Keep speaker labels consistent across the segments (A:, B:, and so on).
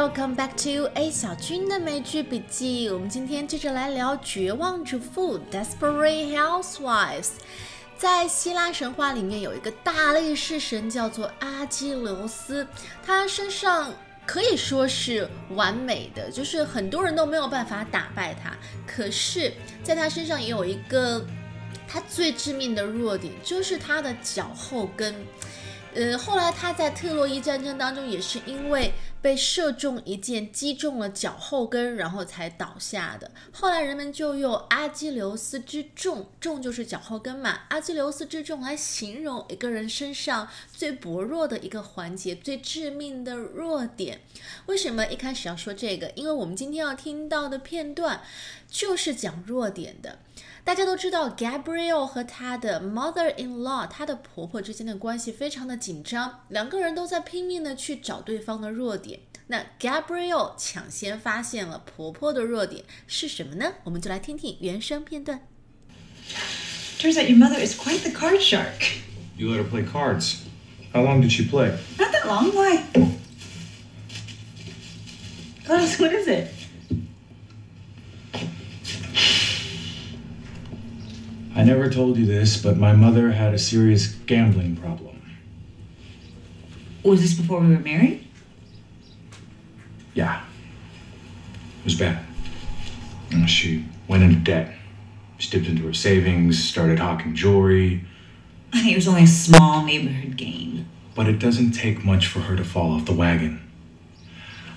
A: Welcome back to A 小军的美剧笔记。我们今天接着来聊《绝望主妇》（Desperate Housewives）。在希腊神话里面有一个大力士神叫做阿基琉斯，他身上可以说是完美的，就是很多人都没有办法打败他。可是，在他身上也有一个他最致命的弱点，就是他的脚后跟。呃，后来他在特洛伊战争当中也是因为被射中一箭，击中了脚后跟，然后才倒下的。后来人们就用阿基琉斯之重，重就是脚后跟嘛，阿基琉斯之重来形容一个人身上最薄弱的一个环节，最致命的弱点。为什么一开始要说这个？因为我们今天要听到的片段就是讲弱点的。大家都知道，Gabrielle 和他的 mother in law，他的婆婆之间的关系非常的紧张，两个人都在拼命的去找对方的弱点。那 Gabrielle 抢先发现了婆婆的弱点是什么呢？我们就来听听原声片段。
B: Turns out your mother is quite the card shark.
C: You let her play cards. How long did she play?
B: Not that long. Why? Carlos, what is it?
C: I never told you this, but my mother had a serious gambling problem.
B: Was this before we were married?
C: Yeah. It was bad. She went into debt. She dipped into her savings, started hocking jewelry,
B: I think it was only a small neighborhood game.
C: but it doesn't take much for her to fall off the wagon.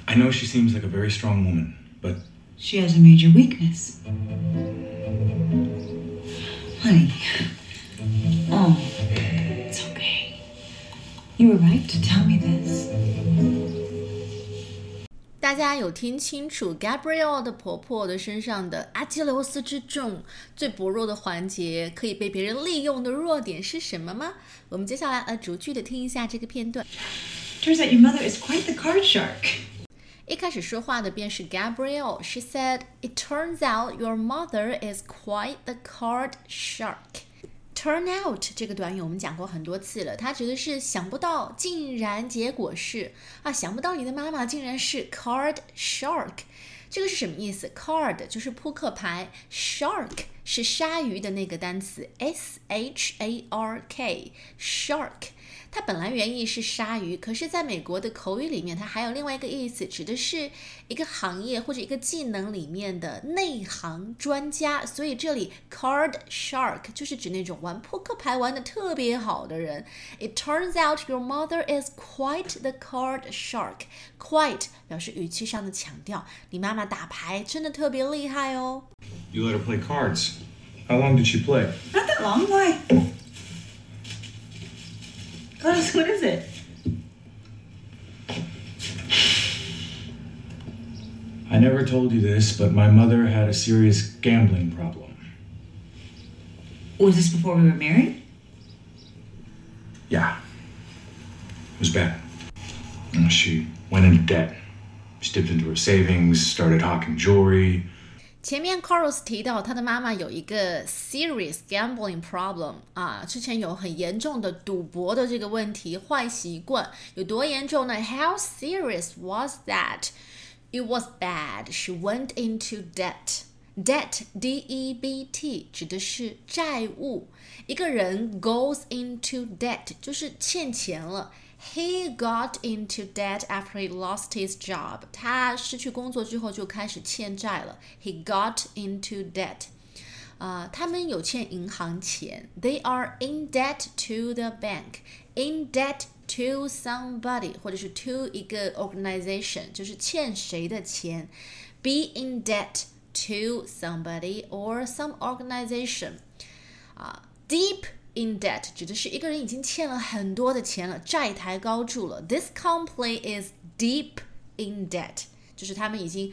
C: I know she seems like a very strong woman, but
B: She has a major weakness. Honey. Oh, it's okay. You were right to tell me this.
A: 大家有听清楚 Gabrielle 的婆婆的身上的阿基琉斯之踵最薄弱的环节，可以被别人利用的弱点是什么吗？我们接下来呃逐句的听一下这个片段。
B: Turns out your mother is quite the card shark.
A: 一开始说话的便是 Gabrielle。She said, "It turns out your mother is quite the card shark." Turn out 这个短语我们讲过很多次了，它指的是想不到，竟然结果是啊，想不到你的妈妈竟然是 card shark。这个是什么意思？Card 就是扑克牌，shark 是鲨鱼的那个单词，s h a r k，shark。它本来原意是鲨鱼，可是在美国的口语里面，它还有另外一个意思，指的是一个行业或者一个技能里面的内行专家。所以这里 card shark 就是指那种玩扑克牌玩的特别好的人。It turns out your mother is quite the card shark. Quite 表示语气上的强调，你妈妈打牌真的特别厉害哦。
C: you let her play cards. How long did she play?
B: Not that long, why? What is it?
C: I never told you this, but my mother had a serious gambling problem.
B: Was this before we were married?
C: Yeah. It was bad. She went into debt. She dipped into her savings, started hocking jewelry.
A: 前面 Carlos 提到他的妈妈有一个 serious gambling problem 啊，之前有很严重的赌博的这个问题，坏习惯有多严重呢？How serious was that? It was bad. She went into debt. Debt, D-E-B-T 指的是债务。一个人 goes into debt 就是欠钱了。He got into debt after he lost his job. 他失去工作之后就开始欠债了。He got into debt. 啊、他们有欠银行钱。They are in debt to the bank. In debt to somebody，或者是 to 一个 organization，就是欠谁的钱。Be in debt to somebody or some organization. 啊，deep in debt 指的是一个人已经欠了很多的钱了，债台高筑了。This company is deep in debt，就是他们已经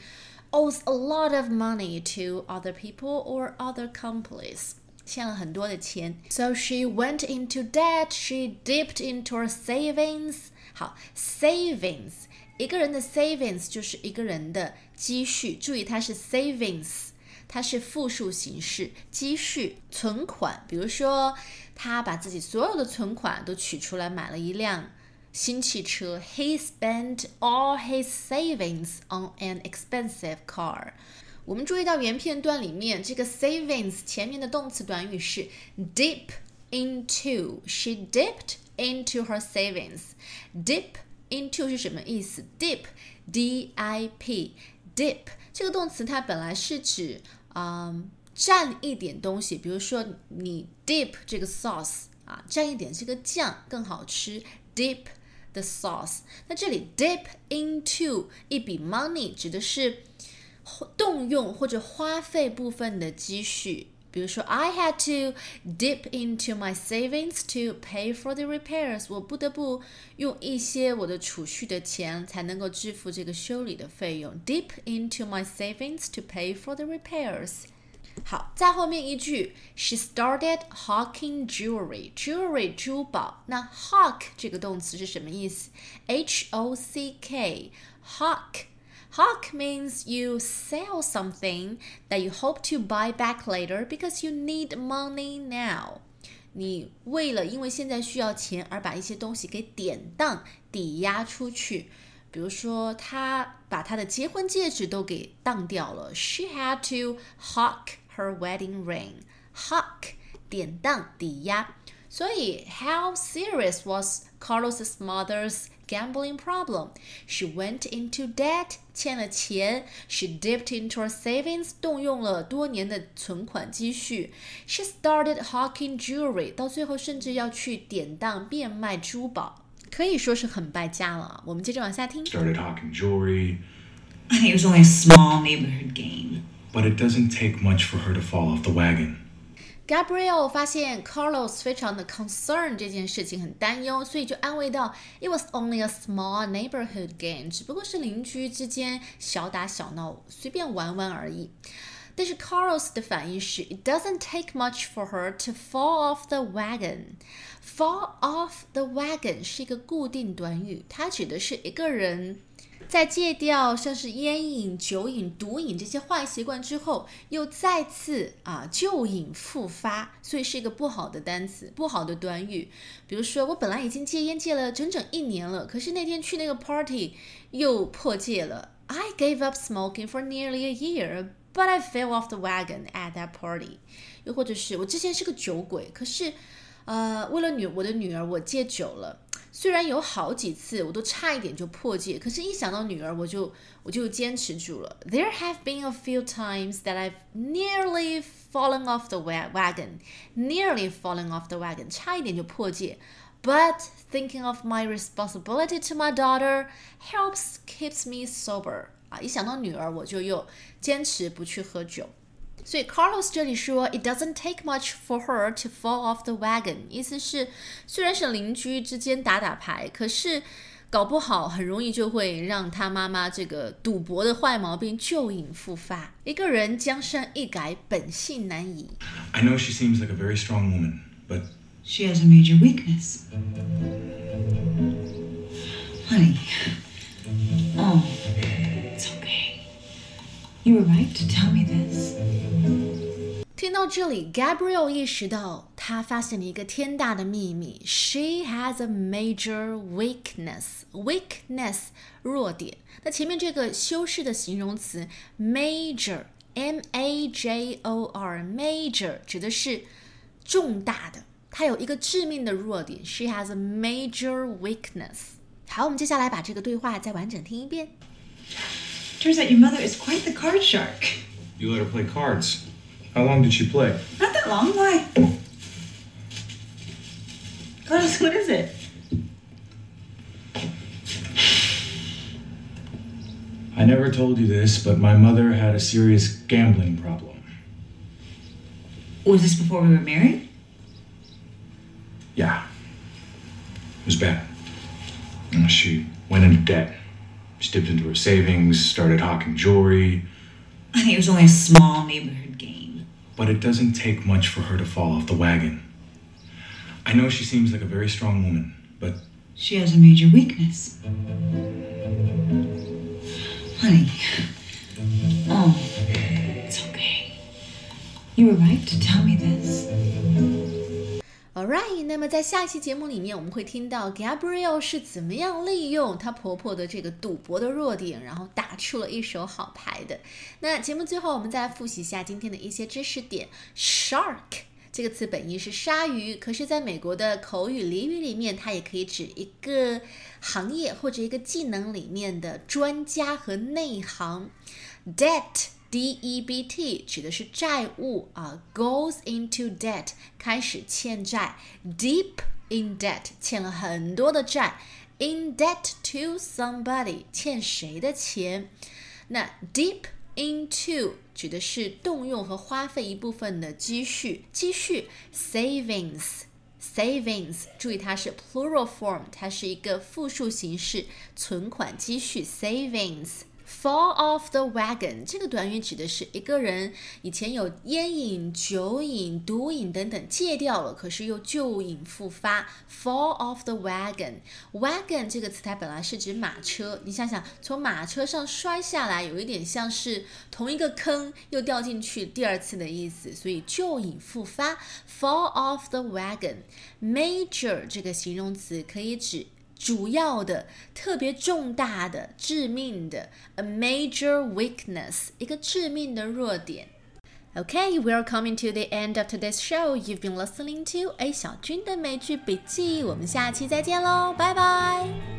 A: owes a lot of money to other people or other companies。欠了很多的钱，so she went into debt. She dipped into her savings. 好，savings， 一个人的 savings 就是一个人的积蓄，注意它是 savings。它是复数形式，积蓄、存款。比如说，他把自己所有的存款都取出来买了一辆新汽车，He spent all his savings on an expensive car。我们注意到原片段里面这个 savings 前面的动词短语是 dip into。She dipped into her savings。Dip Into 是什么意思？dip，d i p，dip 这个动词它本来是指嗯蘸一点东西，比如说你 dip 这个 sauce 啊，蘸一点这个酱更好吃，dip the sauce。那这里 dip into 一笔 money 指的是动用或者花费部分的积蓄。比如说，I had to dip into my savings to pay for the repairs。我不得不用一些我的储蓄的钱才能够支付这个修理的费用。Dip into my savings to pay for the repairs。好，在后面一句，She started hocking jewelry。jewelry 珠宝，那 hock 这个动词是什么意思？H O C K K，hock。Hock means you sell something that you hope to buy back later because you need money now. 你为了因为现在需要钱而把一些东西给典当、抵押出去。比如说，她把她的结婚戒指都给当掉了。She had to hock her wedding ring. Hock 典当、抵押。所以，how serious was Carlos's mother's gambling problem. She went into debt she dipped into her savings，动用了多年的存款积蓄。She started hocking jewelry，到最后甚至要去典当变卖珠宝，可以说是很败家了。我们接着往下听。
C: Started hocking jewelry.
B: I think it was only a small neighborhood game.
C: But it doesn't take much for her to fall off the wagon.
A: Gabriel 发现 Carlos 非常的 concern 这件事情很担忧，所以就安慰道：“It was only a small neighborhood game，只不过是邻居之间小打小闹，随便玩玩而已。”但是 Carlos 的反应是：“It doesn't take much for her to fall off the wagon。”Fall off the wagon 是一个固定短语，它指的是一个人。在戒掉像是烟瘾、酒瘾、毒瘾这些坏习惯之后，又再次啊旧瘾复发，所以是一个不好的单词，不好的短语。比如说，我本来已经戒烟戒了整整一年了，可是那天去那个 party 又破戒了。I gave up smoking for nearly a year, but I fell off the wagon at that party。又或者是我之前是个酒鬼，可是呃为了女我的女儿，我戒酒了。虽然有好几次我都差一点就破戒，可是一想到女儿，我就我就坚持住了。There have been a few times that I've nearly fallen off the wagon, nearly fallen off the wagon，差一点就破戒。But thinking of my responsibility to my daughter helps keeps me sober。啊，一想到女儿，我就又坚持不去喝酒。 所以 Carlos 这里说，It doesn't take much for her to fall off the wagon，意思是虽然是邻居之间打打牌，可是搞不好很容易就会让他妈妈这个赌博的坏毛病旧瘾复发。一个人江山易改，本性难移。
C: I know she seems like a very strong woman, but
B: she has a major weakness. Honey. Oh, it's okay. You were right to tell me this.
A: 听到这里，Gabrielle 意识到他发现了一个天大的秘密。She has a major weakness. Weakness 弱点。那前面这个修饰的形容词 major, m a j o r, major 指的是重大的。它有一个致命的弱点。She has a major weakness. 好，我们接下来把这个对话再完整听一遍。
B: Turns out your mother is quite the card shark.
C: You let her play cards. How long did she play?
B: Not that long. Why? Carlos, what is it?
C: I never told you this, but my mother had a serious gambling problem.
B: Was this before we were married?
C: Yeah. It was bad. She went into debt. She dipped into her savings, started hocking jewelry.
B: I think it was only a small neighborhood.
C: But it doesn't take much for her to fall off the wagon. I know she seems like a very strong woman, but.
B: She has a major weakness. Honey. Oh, it's okay. You were right to tell me this.
A: Alright，那么在下一期节目里面，我们会听到 Gabriel 是怎么样利用她婆婆的这个赌博的弱点，然后打出了一手好牌的。那节目最后，我们再来复习一下今天的一些知识点。Shark 这个词本意是鲨鱼，可是在美国的口语俚语里面，它也可以指一个行业或者一个技能里面的专家和内行。Debt。Debt 指的是债务啊，goes into debt 开始欠债，deep in debt 欠了很多的债，in debt to somebody 欠谁的钱？那 deep into 指的是动用和花费一部分的积蓄，积蓄 savings savings 注意它是 plural form，它是一个复数形式，存款积蓄 savings。Fall off the wagon 这个短语指的是一个人以前有烟瘾、酒瘾、毒瘾等等戒掉了，可是又旧瘾复发。Fall off the wagon，wagon 这个词它本来是指马车，你想想从马车上摔下来，有一点像是同一个坑又掉进去第二次的意思，所以旧瘾复发。Fall off the wagon，major 这个形容词可以指。主要的、特别重大的、致命的，a major weakness，一个致命的弱点。Okay, we are coming to the end of today's show. You've been listening to A 小军的美剧笔记。我们下期再见喽，拜拜。